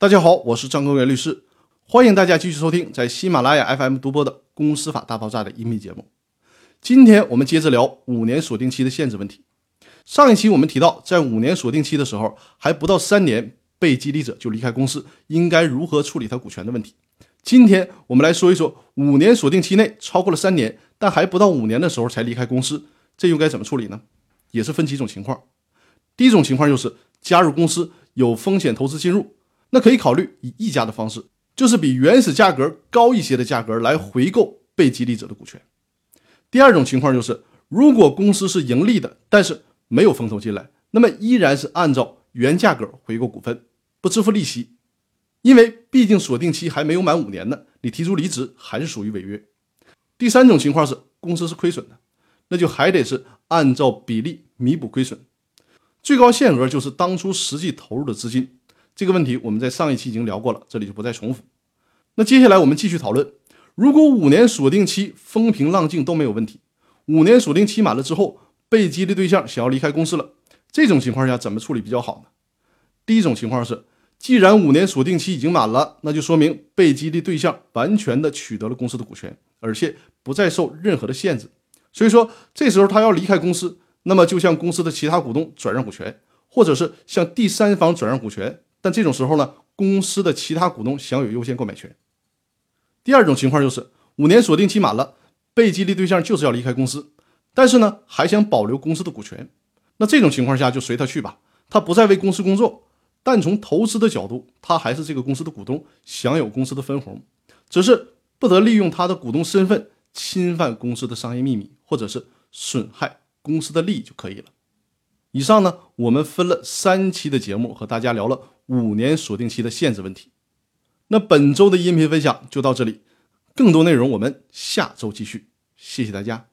大家好，我是张根源律师，欢迎大家继续收听在喜马拉雅 FM 独播的《公司法大爆炸》的音频节目。今天我们接着聊五年锁定期的限制问题。上一期我们提到，在五年锁定期的时候，还不到三年，被激励者就离开公司，应该如何处理他股权的问题。今天我们来说一说，五年锁定期内超过了三年，但还不到五年的时候才离开公司，这又该怎么处理呢？也是分几种情况。第一种情况就是加入公司有风险投资进入。那可以考虑以溢价的方式，就是比原始价格高一些的价格来回购被激励者的股权。第二种情况就是，如果公司是盈利的，但是没有风投进来，那么依然是按照原价格回购股份，不支付利息，因为毕竟锁定期还没有满五年呢，你提出离职还是属于违约。第三种情况是公司是亏损的，那就还得是按照比例弥补亏损，最高限额就是当初实际投入的资金。这个问题我们在上一期已经聊过了，这里就不再重复。那接下来我们继续讨论，如果五年锁定期风平浪静都没有问题，五年锁定期满了之后，被激励对象想要离开公司了，这种情况下怎么处理比较好呢？第一种情况是，既然五年锁定期已经满了，那就说明被激励对象完全的取得了公司的股权，而且不再受任何的限制。所以说，这时候他要离开公司，那么就向公司的其他股东转让股权，或者是向第三方转让股权。但这种时候呢，公司的其他股东享有优先购买权。第二种情况就是五年锁定期满了，被激励对象就是要离开公司，但是呢还想保留公司的股权。那这种情况下就随他去吧，他不再为公司工作，但从投资的角度，他还是这个公司的股东，享有公司的分红，只是不得利用他的股东身份侵犯公司的商业秘密，或者是损害公司的利益就可以了。以上呢，我们分了三期的节目和大家聊了五年锁定期的限制问题。那本周的音频分享就到这里，更多内容我们下周继续。谢谢大家。